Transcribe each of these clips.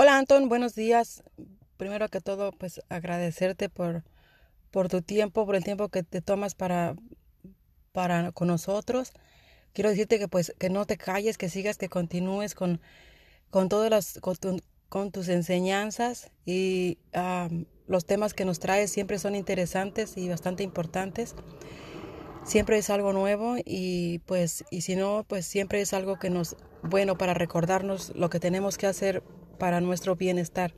Hola Anton, buenos días. Primero que todo, pues agradecerte por, por tu tiempo, por el tiempo que te tomas para, para con nosotros. Quiero decirte que pues que no te calles, que sigas, que continúes con, con todas las con, tus enseñanzas y los temas que nos traes siempre son interesantes y bastante importantes. Siempre es algo nuevo y pues y si no, pues siempre es algo que nos bueno para recordarnos lo que tenemos que hacer para nuestro bienestar.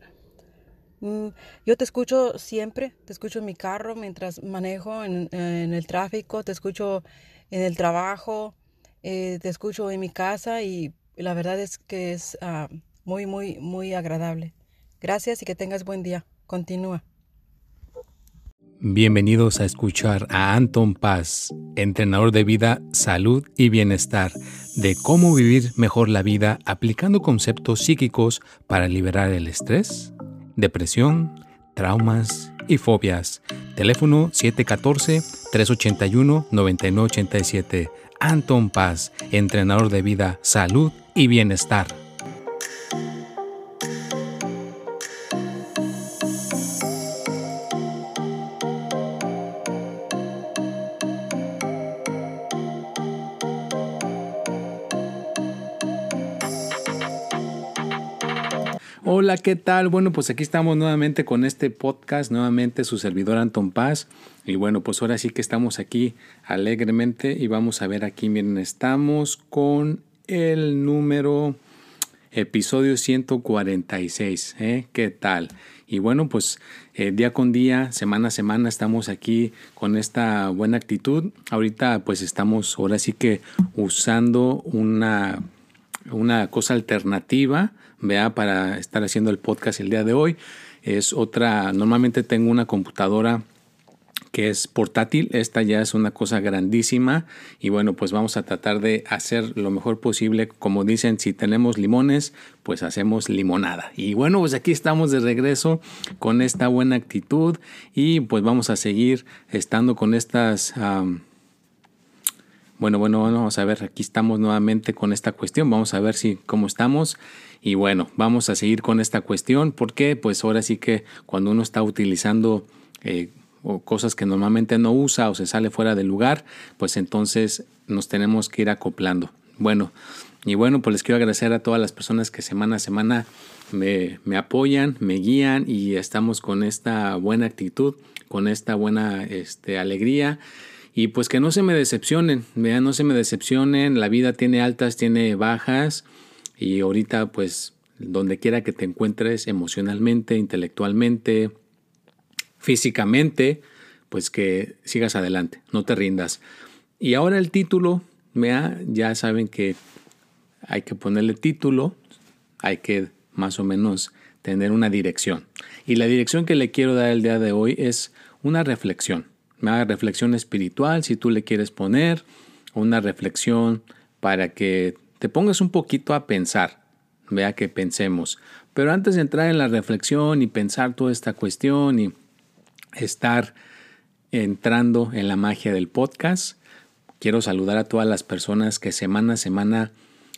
Mm, yo te escucho siempre, te escucho en mi carro mientras manejo en, el tráfico, te escucho en el trabajo, eh, te escucho en mi casa y la verdad es que es ah, muy, muy, muy agradable. Gracias y que tengas buen día. Continúa. Bienvenidos a escuchar a Anton Paz, entrenador de vida, salud y bienestar, de cómo vivir mejor la vida aplicando conceptos psíquicos para liberar el estrés, depresión, traumas y fobias. Teléfono 714-381-9987. Anton Paz, entrenador de vida, salud y bienestar. Hola, ¿qué tal? Bueno, pues aquí estamos nuevamente con este podcast, nuevamente su servidor Anton Paz. Y bueno, pues ahora sí que estamos aquí alegremente y vamos a ver aquí, miren, estamos con el número episodio 146, ¿eh? ¿Qué tal? Y bueno, pues eh, día con día, semana a semana estamos aquí con esta buena actitud. Ahorita pues estamos ahora sí que usando una, una cosa alternativa vea, para estar haciendo el podcast el día de hoy. Es otra, normalmente tengo una computadora que es portátil, esta ya es una cosa grandísima y bueno, pues vamos a tratar de hacer lo mejor posible, como dicen, si tenemos limones, pues hacemos limonada. Y bueno, pues aquí estamos de regreso con esta buena actitud y pues vamos a seguir estando con estas... bueno, bueno, vamos a ver, aquí estamos nuevamente con esta cuestión, vamos a ver si cómo estamos. Y bueno, vamos a seguir con esta cuestión porque pues ahora sí que cuando uno está utilizando eh, cosas que normalmente no usa o se sale fuera del lugar, pues entonces nos tenemos que ir acoplando. Bueno, y bueno, pues les quiero agradecer a todas las personas que semana a semana me, apoyan, me guían y estamos con esta buena actitud, con esta buena este, alegría. Y pues que no se me decepcionen, vean, no se me decepcionen, la vida tiene altas, tiene bajas y ahorita, pues, donde quiera que te encuentres emocionalmente, intelectualmente, físicamente, pues que sigas adelante, no te rindas. Y ahora el título, ya saben que hay que ponerle título, hay que más o menos tener una dirección. Y la dirección que le quiero dar el día de hoy es una reflexión, una reflexión espiritual, si tú le quieres poner, una reflexión para que te pongas un poquito a pensar, vea que pensemos. Pero antes de entrar en la reflexión y pensar toda esta cuestión y estar entrando en la magia del podcast, quiero saludar a todas las personas que semana a semana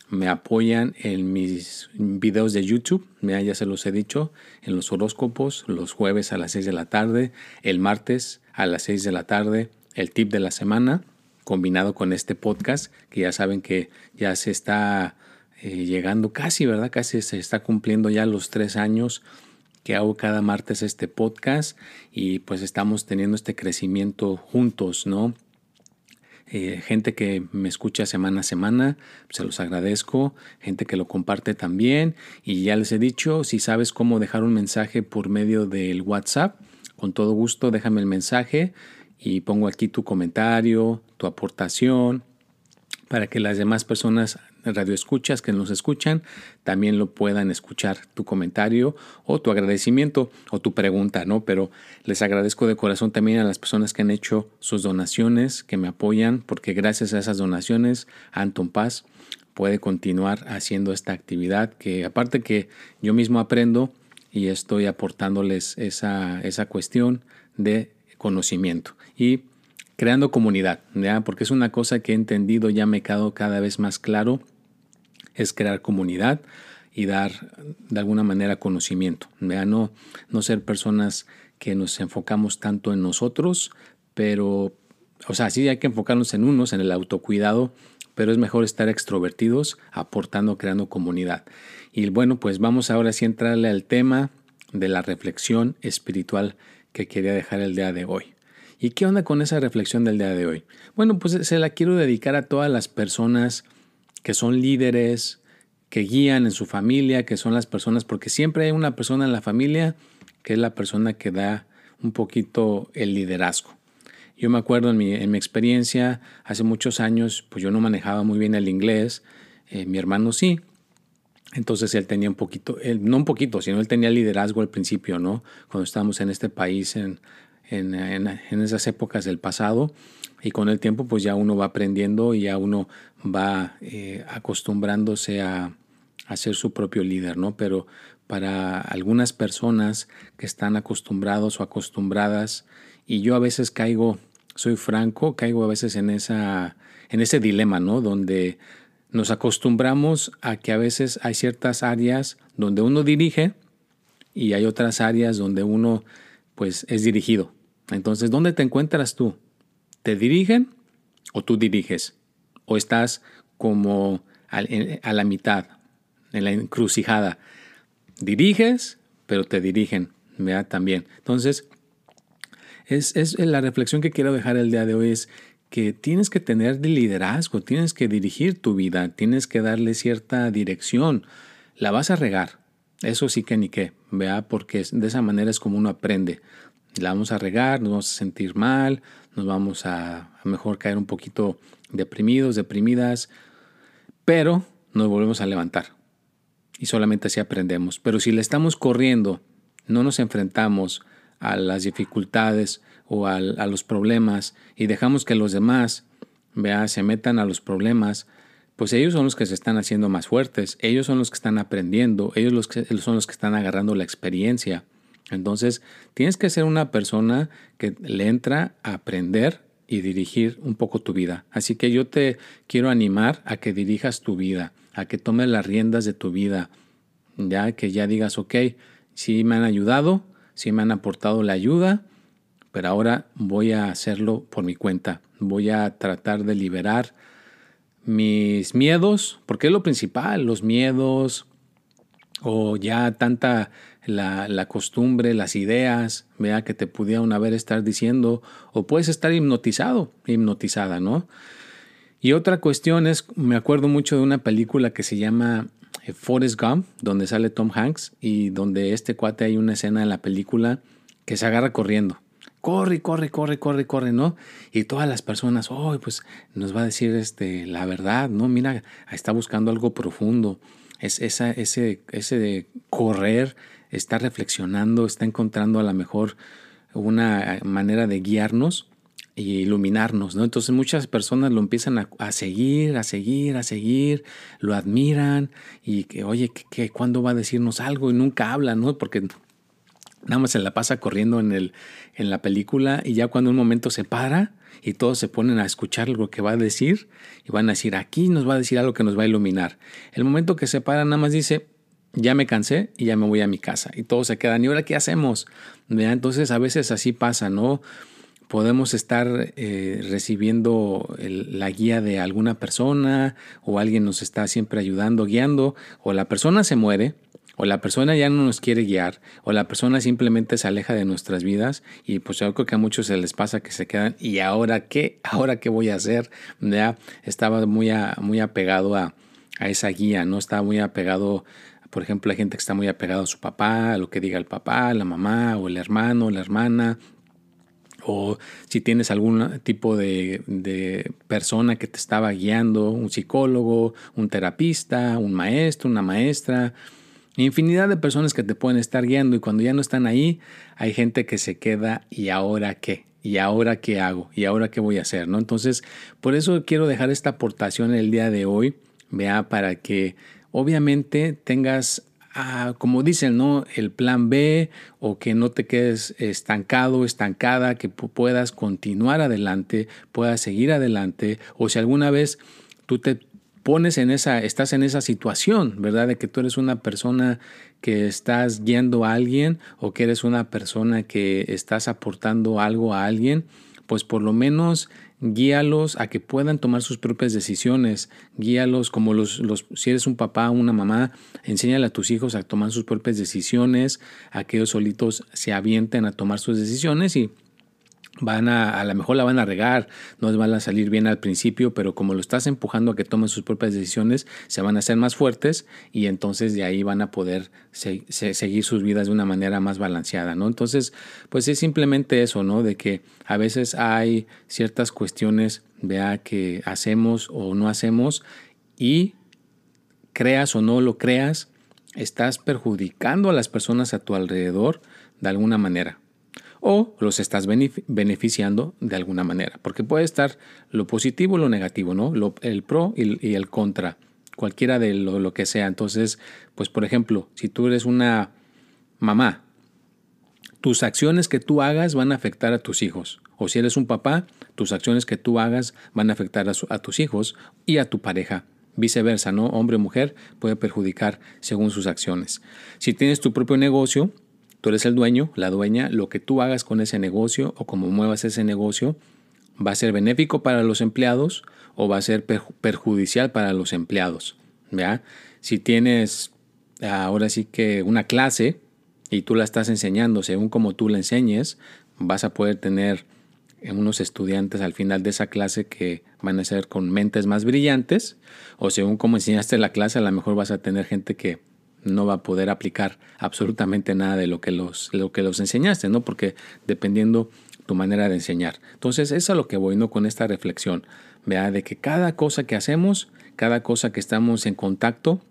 me apoyan en mis videos de YouTube, ya se los he dicho, en los horóscopos, los jueves a las 6 de la tarde, el martes a las 6 de la tarde, el tip de la semana combinado con este podcast, que ya saben que ya se está eh, llegando casi, ¿verdad? Casi se está cumpliendo ya los tres años que hago cada martes este podcast y pues estamos teniendo este crecimiento juntos, ¿no? Eh, gente que me escucha semana a semana, se los agradezco, gente que lo comparte también y ya les he dicho, si sabes cómo dejar un mensaje por medio del WhatsApp, con todo gusto déjame el mensaje y pongo aquí tu comentario, tu aportación, para que las demás personas radioescuchas que nos escuchan también lo puedan escuchar tu comentario o tu agradecimiento o tu pregunta, ¿no? Pero les agradezco de corazón también a las personas que han hecho sus donaciones, que me apoyan, porque gracias a esas donaciones Anton Paz puede continuar haciendo esta actividad que aparte que yo mismo aprendo y estoy aportándoles esa, esa cuestión de conocimiento y creando comunidad, ¿ya? porque es una cosa que he entendido, ya me he quedado cada vez más claro, es crear comunidad y dar de alguna manera conocimiento. No, no ser personas que nos enfocamos tanto en nosotros, pero, o sea, sí hay que enfocarnos en unos, en el autocuidado, pero es mejor estar extrovertidos, aportando, creando comunidad. Y bueno, pues vamos ahora sí a entrarle al tema de la reflexión espiritual que quería dejar el día de hoy. ¿Y qué onda con esa reflexión del día de hoy? Bueno, pues se la quiero dedicar a todas las personas que son líderes, que guían en su familia, que son las personas, porque siempre hay una persona en la familia que es la persona que da un poquito el liderazgo. Yo me acuerdo en mi, en mi experiencia, hace muchos años, pues yo no manejaba muy bien el inglés, eh, mi hermano sí, entonces él tenía un poquito, no un poquito, sino él tenía liderazgo al principio, ¿no? Cuando estábamos en este país, en, en, en, esas épocas del pasado, y con el tiempo pues ya uno va aprendiendo y ya uno va eh, acostumbrándose a, a, ser su propio líder, ¿no? Pero para algunas personas que están acostumbrados o acostumbradas, y yo a veces caigo, soy franco, caigo a veces en, esa, en ese dilema, ¿no? Donde nos acostumbramos a que a veces hay ciertas áreas donde uno dirige y hay otras áreas donde uno pues es dirigido. Entonces, ¿dónde te encuentras tú? ¿Te dirigen o tú diriges? ¿O estás como a la mitad, en la encrucijada? Diriges, pero te dirigen, ¿verdad? También. Entonces, es, es la reflexión que quiero dejar el día de hoy es que tienes que tener liderazgo, tienes que dirigir tu vida, tienes que darle cierta dirección. La vas a regar, eso sí que ni qué, vea, porque de esa manera es como uno aprende. La vamos a regar, nos vamos a sentir mal, nos vamos a, a mejor caer un poquito deprimidos, deprimidas, pero nos volvemos a levantar. Y solamente así aprendemos. Pero si le estamos corriendo, no nos enfrentamos a las dificultades, o a los problemas y dejamos que los demás vea, se metan a los problemas, pues ellos son los que se están haciendo más fuertes, ellos son los que están aprendiendo, ellos los que, son los que están agarrando la experiencia. Entonces, tienes que ser una persona que le entra a aprender y dirigir un poco tu vida. Así que yo te quiero animar a que dirijas tu vida, a que tomes las riendas de tu vida, ya que ya digas, ok, si me han ayudado, si me han aportado la ayuda, pero ahora voy a hacerlo por mi cuenta. Voy a tratar de liberar mis miedos, porque es lo principal, los miedos o ya tanta la, costumbre, las ideas, vea que te pudieron haber estar diciendo, o puedes estar hipnotizado, hipnotizada, ¿no? Y otra cuestión es, me acuerdo mucho de una película que se llama Forrest Gump, donde sale Tom Hanks y donde este cuate hay una escena en la película que se agarra corriendo corre, corre, corre, corre, corre, ¿no? Y todas las personas, oh, pues nos va a decir este, la verdad, ¿no? Mira, está buscando algo profundo. Es esa, ese, ese de correr, está reflexionando, está encontrando a lo mejor una manera de guiarnos y iluminarnos, ¿no? Entonces muchas personas lo empiezan a, seguir, a seguir, a seguir, lo admiran y que, oye, que, ¿cuándo va a decirnos algo? Y nunca habla, ¿no? Porque nada más se la pasa corriendo en, el, en la película y ya cuando un momento se para y todos se ponen a escuchar lo que va a decir y van a decir, aquí nos va a decir algo que nos va a iluminar. El momento que se para nada más dice, ya me cansé y ya me voy a mi casa y todos se quedan, ¿y ahora qué hacemos? Entonces a veces así pasa, ¿no? Podemos estar eh, recibiendo la guía de alguna persona o alguien nos está siempre ayudando, guiando, o la persona se muere o la persona ya no nos quiere guiar, o la persona simplemente se aleja de nuestras vidas y pues yo creo que a muchos se les pasa que se quedan y ahora qué, ahora qué voy a hacer, ya estaba muy, muy apegado a, a, esa guía, no estaba muy apegado, por ejemplo, hay gente que está muy apegado a su papá, a lo que diga el papá, la mamá o el hermano, la hermana, o si tienes algún tipo de, de, persona que te estaba guiando, un psicólogo, un terapista, un maestro, una maestra, Infinidad de personas que te pueden estar guiando y cuando ya no están ahí, hay gente que se queda y ahora qué, y ahora qué hago, y ahora qué voy a hacer, ¿no? Entonces, por eso quiero dejar esta aportación el día de hoy, vea, para que obviamente tengas ah, como dicen, ¿no? El plan B o que no te quedes estancado, estancada, que puedas continuar adelante, puedas seguir adelante o si alguna vez tú te pones en esa, estás en esa situación, ¿verdad? De que tú eres una persona que estás guiando a alguien o que eres una persona que estás aportando algo a alguien, pues por lo menos guíalos a que puedan tomar sus propias decisiones, guíalos como los, los, si eres un papá o una mamá, enséñale a tus hijos a tomar sus propias decisiones, a que ellos solitos se avienten a tomar sus decisiones y van a, a lo mejor la van a regar, no les van a salir bien al principio, pero como lo estás empujando a que tomen sus propias decisiones, se van a hacer más fuertes y entonces de ahí van a poder seguir sus vidas de una manera más balanceada, ¿no? Entonces, pues es simplemente eso, ¿no? De que a veces hay ciertas cuestiones, vea, que hacemos o no hacemos y creas o no lo creas, estás perjudicando a las personas a tu alrededor de alguna manera o los estás beneficiando de alguna manera, porque puede estar lo positivo o lo negativo, ¿no? el pro y, el contra, cualquiera de lo, lo que sea. Entonces, pues por ejemplo, si tú eres una mamá, tus acciones que tú hagas van a afectar a tus hijos. O si eres un papá, tus acciones que tú hagas van a afectar a, a tus hijos y a tu pareja. Viceversa, ¿no? Hombre o mujer puede perjudicar según sus acciones. Si tienes tu propio negocio, Tú eres el dueño, la dueña, lo que tú hagas con ese negocio o como muevas ese negocio va a ser benéfico para los empleados o va a ser perjudicial para los empleados. Si tienes ahora sí que una clase y tú la estás enseñando según como tú la enseñes, vas a poder tener unos estudiantes al final de esa clase que van a ser con mentes más brillantes o según como enseñaste la clase a lo mejor vas a tener gente que no va a poder aplicar absolutamente nada de lo que los, lo que los enseñaste, ¿no? Porque dependiendo tu manera de enseñar. Entonces, es a lo que voy, ¿no? Con esta reflexión, vea, de que cada cosa que hacemos, cada cosa que estamos en contacto,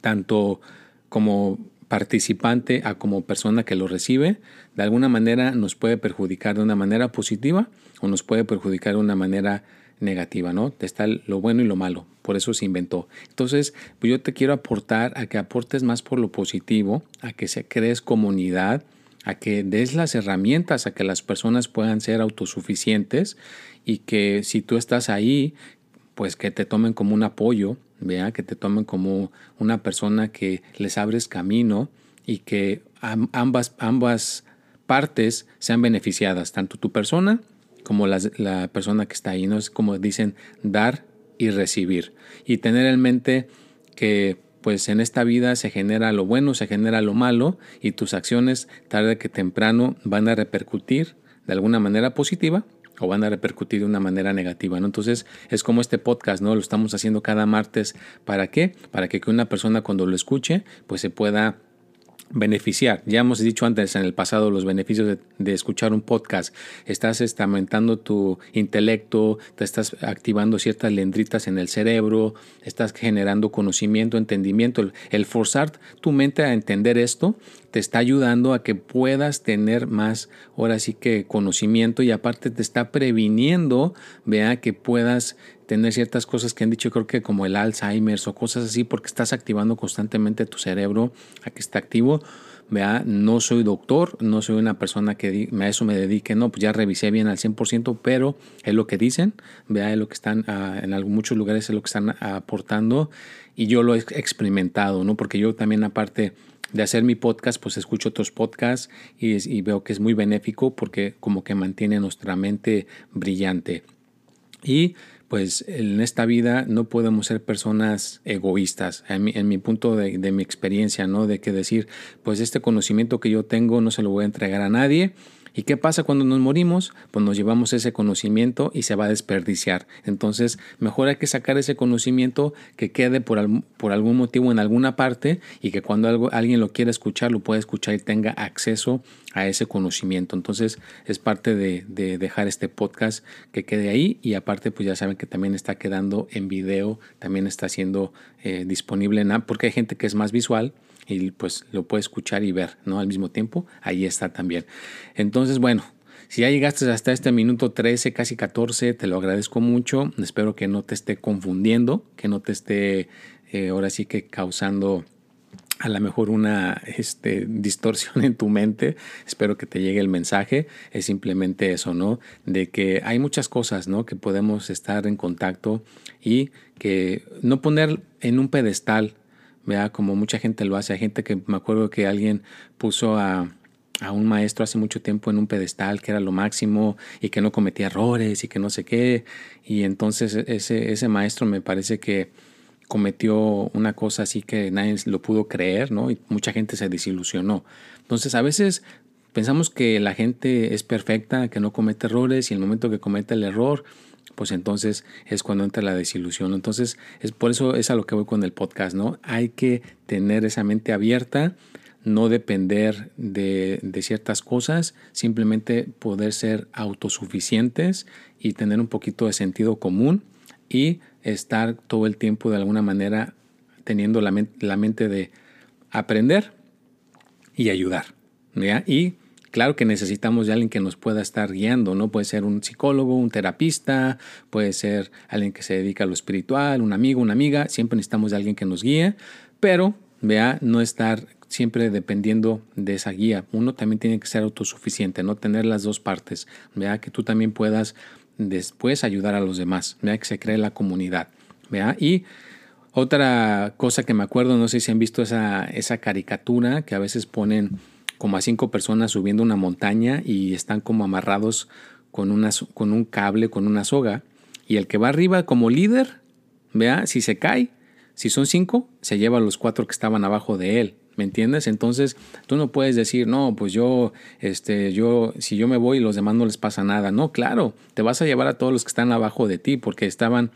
tanto como participante a como persona que lo recibe, de alguna manera nos puede perjudicar de una manera positiva o nos puede perjudicar de una manera negativa, ¿no? Está lo bueno y lo malo, por eso se inventó. Entonces, pues yo te quiero aportar a que aportes más por lo positivo, a que se crees comunidad, a que des las herramientas a que las personas puedan ser autosuficientes y que si tú estás ahí, pues que te tomen como un apoyo, vea, que te tomen como una persona que les abres camino y que ambas, ambas partes sean beneficiadas, tanto tu persona como la, persona que está ahí, ¿no? Es como dicen, dar y recibir. Y tener en mente que pues en esta vida se genera lo bueno, se genera lo malo y tus acciones tarde que temprano van a repercutir de alguna manera positiva o van a repercutir de una manera negativa, ¿no? Entonces es como este podcast, ¿no? Lo estamos haciendo cada martes. ¿Para qué? Para que una persona cuando lo escuche pues se pueda beneficiar. Ya hemos dicho antes en el pasado los beneficios de, escuchar un podcast. Estás aumentando tu intelecto, te estás activando ciertas lendritas en el cerebro, estás generando conocimiento, entendimiento. El, forzar tu mente a entender esto te está ayudando a que puedas tener más, ahora sí que conocimiento y aparte te está previniendo, vea que puedas tener ciertas cosas que han dicho, creo que como el Alzheimer o cosas así, porque estás activando constantemente tu cerebro a que está activo. Vea, no soy doctor, no soy una persona que a eso me dedique, no, pues ya revisé bien al 100%, pero es lo que dicen, vea, es lo que están, ah, en muchos lugares es lo que están aportando y yo lo he experimentado, ¿no? Porque yo también aparte de hacer mi podcast, pues escucho otros podcasts y, y veo que es muy benéfico porque como que mantiene nuestra mente brillante. Y pues en esta vida no podemos ser personas egoístas, en mi, en mi punto de, de, mi experiencia, ¿no? De que decir, pues este conocimiento que yo tengo no se lo voy a entregar a nadie ¿Y qué pasa cuando nos morimos? Pues nos llevamos ese conocimiento y se va a desperdiciar. Entonces, mejor hay que sacar ese conocimiento que quede por, por algún motivo en alguna parte y que cuando alguien lo quiera escuchar, lo pueda escuchar y tenga acceso a ese conocimiento. Entonces, es parte de, dejar este podcast que quede ahí y aparte, pues ya saben que también está quedando en video, también está siendo eh, disponible en porque hay gente que es más visual y pues lo puede escuchar y ver, ¿no? Al mismo tiempo, ahí está también. Entonces, bueno, si ya llegaste hasta este minuto 13, casi 14, te lo agradezco mucho. Espero que no te esté confundiendo, que no te esté eh, ahora sí que causando a lo mejor una este, distorsión en tu mente. Espero que te llegue el mensaje. Es simplemente eso, ¿no? De que hay muchas cosas, ¿no? Que podemos estar en contacto y que no poner en un pedestal, vea Como mucha gente lo hace. Hay gente que me acuerdo que alguien puso a, a un maestro hace mucho tiempo en un pedestal que era lo máximo y que no cometía errores y que no sé qué. Y entonces ese, ese maestro me parece que cometió una cosa así que nadie lo pudo creer, ¿no? Y mucha gente se desilusionó. Entonces, a veces pensamos que la gente es perfecta, que no comete errores y el momento que comete el error, pues entonces es cuando entra la desilusión. Entonces, es por eso es a lo que voy con el podcast, ¿no? Hay que tener esa mente abierta, no depender de, ciertas cosas, simplemente poder ser autosuficientes y tener un poquito de sentido común y estar todo el tiempo de alguna manera teniendo la, mente de aprender y ayudar. Y claro que necesitamos de alguien que nos pueda estar guiando, ¿no? Puede ser un psicólogo, un terapista, puede ser alguien que se dedica a lo espiritual, un amigo, una amiga, siempre necesitamos de alguien que nos guíe, pero vea, no estar siempre dependiendo de esa guía. Uno también tiene que ser autosuficiente, no tener las dos partes. Vea que tú también puedas después ayudar a los demás, vea que se cree la comunidad, vea y otra cosa que me acuerdo, no sé si han visto esa, esa caricatura que a veces ponen como a cinco personas subiendo una montaña y están como amarrados con, una, con un cable, con una soga, y el que va arriba como líder, vea, si se cae, si son cinco, se lleva a los cuatro que estaban abajo de él. ¿Me entiendes? Entonces, tú no puedes decir, no, pues yo, este, yo, si yo me voy y los demás no les pasa nada. No, claro, te vas a llevar a todos los que están abajo de ti porque estaban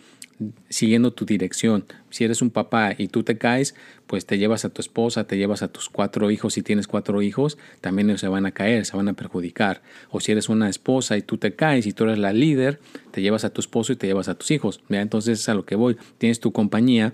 siguiendo tu dirección. Si eres un papá y tú te caes, pues te llevas a tu esposa, te llevas a tus cuatro hijos. Si tienes cuatro hijos, también ellos se van a caer, se van a perjudicar. O si eres una esposa y tú te caes y tú eres la líder, te llevas a tu esposo y te llevas a tus hijos. Entonces es a lo que voy. Tienes tu compañía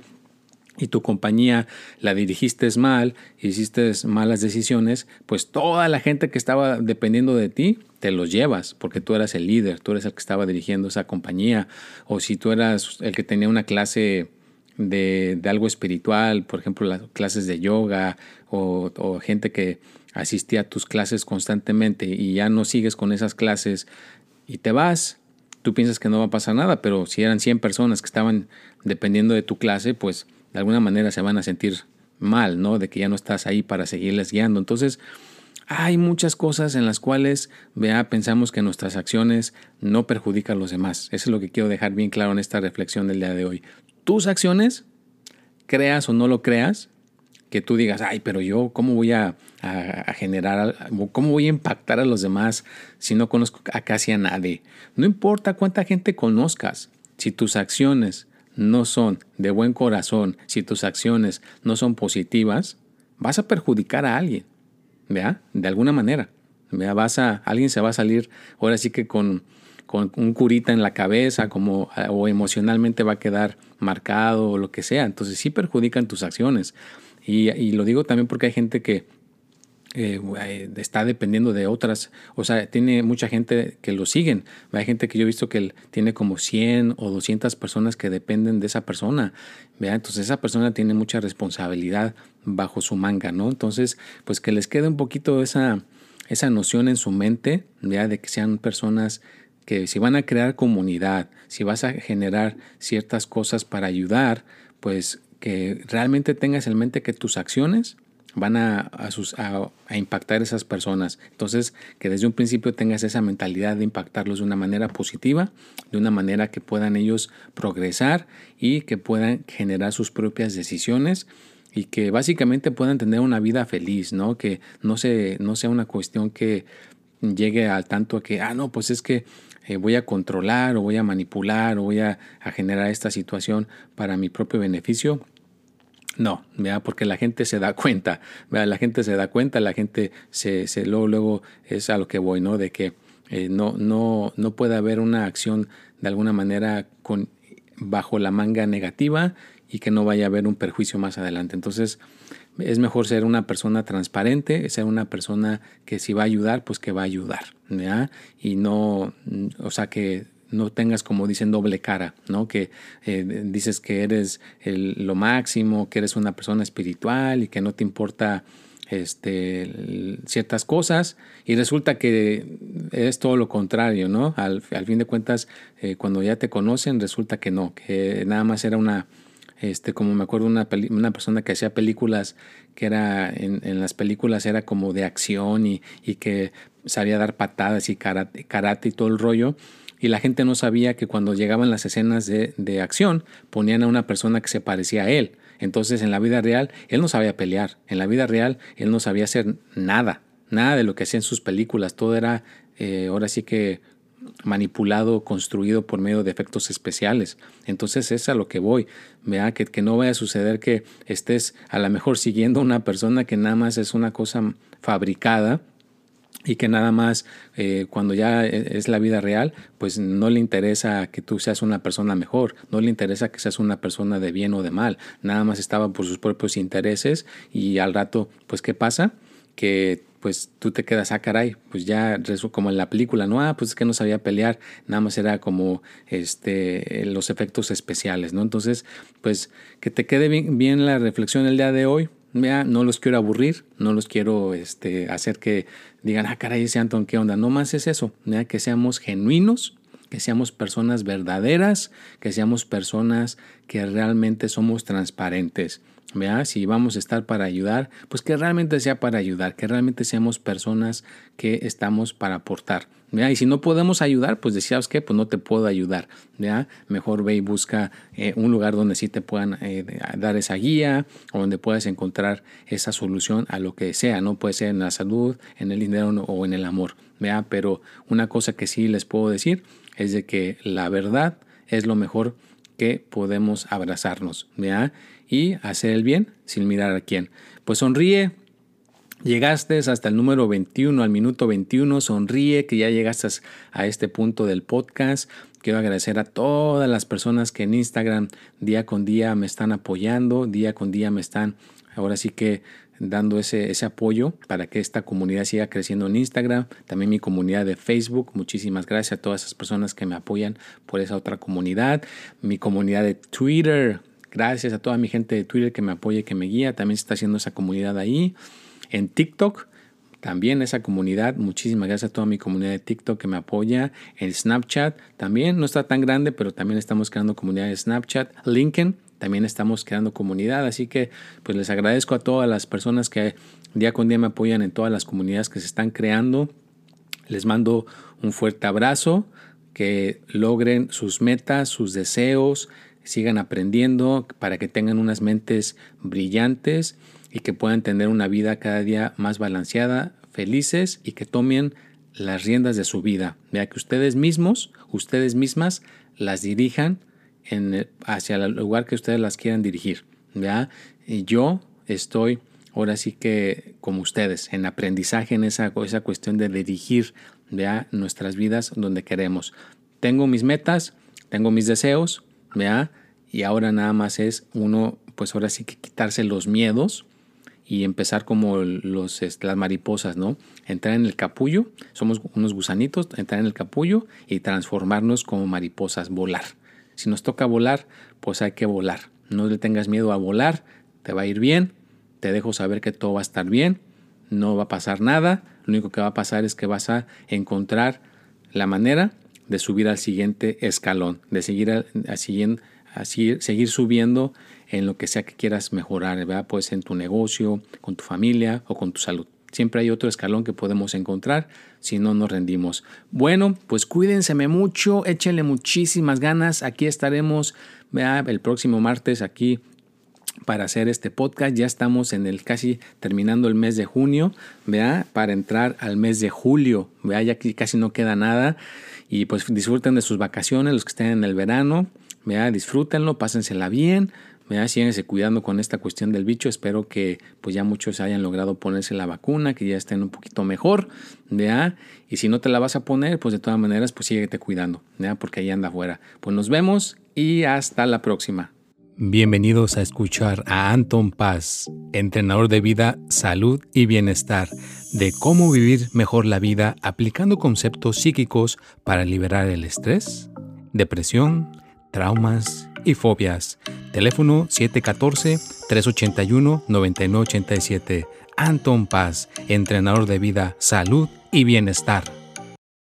y tu compañía la dirigiste mal, hiciste malas decisiones, pues toda la gente que estaba dependiendo de ti, te los llevas, porque tú eras el líder, tú eres el que estaba dirigiendo esa compañía, o si tú eras el que tenía una clase de, algo espiritual, por ejemplo, las clases de yoga, o, o gente que asistía a tus clases constantemente y ya no sigues con esas clases y te vas, tú piensas que no va a pasar nada, pero si eran 100 personas que estaban dependiendo de tu clase, pues de alguna manera se van a sentir mal, ¿no? De que ya no estás ahí para seguirles guiando. Entonces, hay muchas cosas en las cuales, vea, pensamos que nuestras acciones no perjudican a los demás. Eso es lo que quiero dejar bien claro en esta reflexión del día de hoy. Tus acciones, creas o no lo creas, que tú digas, ay, pero yo, ¿cómo voy a, a, generar, cómo voy a impactar a los demás si no conozco a casi a nadie? No importa cuánta gente conozcas, si tus acciones no son de buen corazón, si tus acciones no son positivas, vas a perjudicar a alguien, ¿vea? De alguna manera. ¿vea? Vas a, alguien se va a salir ahora sí que con, con un curita en la cabeza como, o emocionalmente va a quedar marcado o lo que sea. Entonces sí perjudican tus acciones. Y, y lo digo también porque hay gente que eh, está dependiendo de otras, o sea, tiene mucha gente que lo siguen. Hay gente que yo he visto que tiene como 100 o 200 personas que dependen de esa persona. ¿vea? Entonces esa persona tiene mucha responsabilidad bajo su manga, ¿no? Entonces, pues que les quede un poquito esa, esa noción en su mente, ¿vea? de que sean personas que si van a crear comunidad, si vas a generar ciertas cosas para ayudar, pues que realmente tengas en mente que tus acciones van a, a, impactar a esas personas. Entonces, que desde un principio tengas esa mentalidad de impactarlos de una manera positiva, de una manera que puedan ellos progresar y que puedan generar sus propias decisiones y que básicamente puedan tener una vida feliz, ¿no? Que no, se, no sea una cuestión que llegue al tanto que, ah, no, pues es que eh, voy a controlar o voy a manipular o voy a, a generar esta situación para mi propio beneficio no, porque la gente se da cuenta, la gente se da cuenta, la gente se, se luego, luego es a lo que voy, ¿no? De que eh, no, no, no puede haber una acción de alguna manera con, bajo la manga negativa y que no vaya a haber un perjuicio más adelante. Entonces, es mejor ser una persona transparente, ser una persona que si va a ayudar, pues que va a ayudar, Y no, o sea, que no tengas como dicen doble cara, ¿no? Que eh, dices que eres lo máximo, que eres una persona espiritual y que no te importa este, ciertas cosas y resulta que es todo lo contrario, ¿no? Al, fin de cuentas, eh, cuando ya te conocen, resulta que no, que nada más era una, este, como me acuerdo, una, una persona que hacía películas, que era, en, en, las películas era como de acción y, y que sabía dar patadas y karate, karate y todo el rollo y la gente no sabía que cuando llegaban las escenas de, de, acción ponían a una persona que se parecía a él. Entonces en la vida real él no sabía pelear, en la vida real él no sabía hacer nada, nada de lo que hacía en sus películas, todo era eh, ahora sí que manipulado, construido por medio de efectos especiales. Entonces es a lo que voy, vea que, que no vaya a suceder que estés a lo mejor siguiendo a una persona que nada más es una cosa fabricada y que nada más eh, cuando ya e, es la vida real, pues no le interesa que tú seas una persona mejor, no le interesa que seas una persona de bien o de mal, nada más estaba por sus propios intereses y al rato, pues ¿qué pasa? Que pues tú te quedas, ah, caray, pues ya como en la película, no, ah, pues es que no sabía pelear, nada más era como este, los efectos especiales, ¿no? Entonces, pues que te quede bien, bien la reflexión el día de hoy, no los quiero aburrir, no los quiero este, hacer que digan, ah, caray, ese Anton, ¿qué onda? No más es eso, que seamos genuinos, que seamos personas verdaderas, que seamos personas que realmente somos transparentes. ¿Vea? Si vamos a estar para ayudar, pues que realmente sea para ayudar, que realmente seamos personas que estamos para aportar. ¿vea? Y si no podemos ayudar, pues decías que pues no te puedo ayudar. ¿vea? Mejor ve y busca eh, un lugar donde sí te puedan eh, dar esa guía o donde puedas encontrar esa solución a lo que sea. No puede ser en la salud, en el dinero o en el amor. ¿vea? Pero una cosa que sí les puedo decir es de que la verdad es lo mejor que podemos abrazarnos. ¿vea? Y hacer el bien sin mirar a quién. Pues sonríe, Llegaste hasta el número 21, al minuto 21, sonríe que ya llegaste a este punto del podcast. Quiero agradecer a todas las personas que en Instagram día con día me están apoyando, día con día me están ahora sí que dando ese, ese apoyo para que esta comunidad siga creciendo en Instagram, también mi comunidad de Facebook. Muchísimas gracias a todas esas personas que me apoyan por esa otra comunidad. Mi comunidad de Twitter, Gracias a toda mi gente de Twitter que me apoya y que me guía. También se está haciendo esa comunidad ahí. En TikTok, también esa comunidad. Muchísimas gracias a toda mi comunidad de TikTok que me apoya. En Snapchat también no está tan grande, pero también estamos creando comunidad de Snapchat. LinkedIn también estamos creando comunidad. Así que pues les agradezco a todas las personas que día con día me apoyan en todas las comunidades que se están creando. Les mando un fuerte abrazo. Que logren sus metas, sus deseos, sigan aprendiendo, para que tengan unas mentes brillantes y que puedan tener una vida cada día más balanceada, felices y que tomen las riendas de su vida. Vea que ustedes mismos, ustedes mismas, las dirijan en hacia el lugar que ustedes las quieran dirigir. ¿vea? Y yo estoy ahora sí que como ustedes, en aprendizaje, en esa, esa cuestión de dirigir ¿vea? nuestras vidas donde queremos. Tengo mis metas, tengo mis deseos, ¿vea? Y ahora nada más es uno, pues ahora sí que quitarse los miedos y empezar como los, este, las mariposas, ¿no? Entrar en el capullo, somos unos gusanitos, entrar en el capullo y transformarnos como mariposas, volar. Si nos toca volar, pues hay que volar. No le tengas miedo a volar, te va a ir bien, te dejo saber que todo va a estar bien, no va a pasar nada, lo único que va a pasar es que vas a encontrar la manera de subir al siguiente escalón, de seguir a, así, seguir subiendo en lo que sea que quieras mejorar, ¿verdad? Puede ser en tu negocio, con tu familia o con tu salud. Siempre hay otro escalón que podemos encontrar, si no nos rendimos. Bueno, pues cuídense mucho, échenle muchísimas ganas. Aquí estaremos ¿verdad? el próximo martes aquí para hacer este podcast. Ya estamos en el casi terminando el mes de junio, ¿verdad? Para entrar al mes de julio, ¿verdad? Ya casi no queda nada. Y pues disfruten de sus vacaciones, los que estén en el verano, ¿verdad? Disfrútenlo, pásensela bien, ¿verdad? Síganse cuidando con esta cuestión del bicho. Espero que pues ya muchos hayan logrado ponerse la vacuna, que ya estén un poquito mejor, ¿verdad? Y si no te la vas a poner, pues de todas maneras, pues síguete cuidando. Porque ahí anda afuera. Pues nos vemos y hasta la próxima. Bienvenidos a escuchar a Anton Paz, entrenador de vida, salud y bienestar, de cómo vivir mejor la vida aplicando conceptos psíquicos para liberar el estrés depresión, traumas y fobias. Teléfono 714-381-9987. Anton Paz, entrenador de vida, salud y bienestar.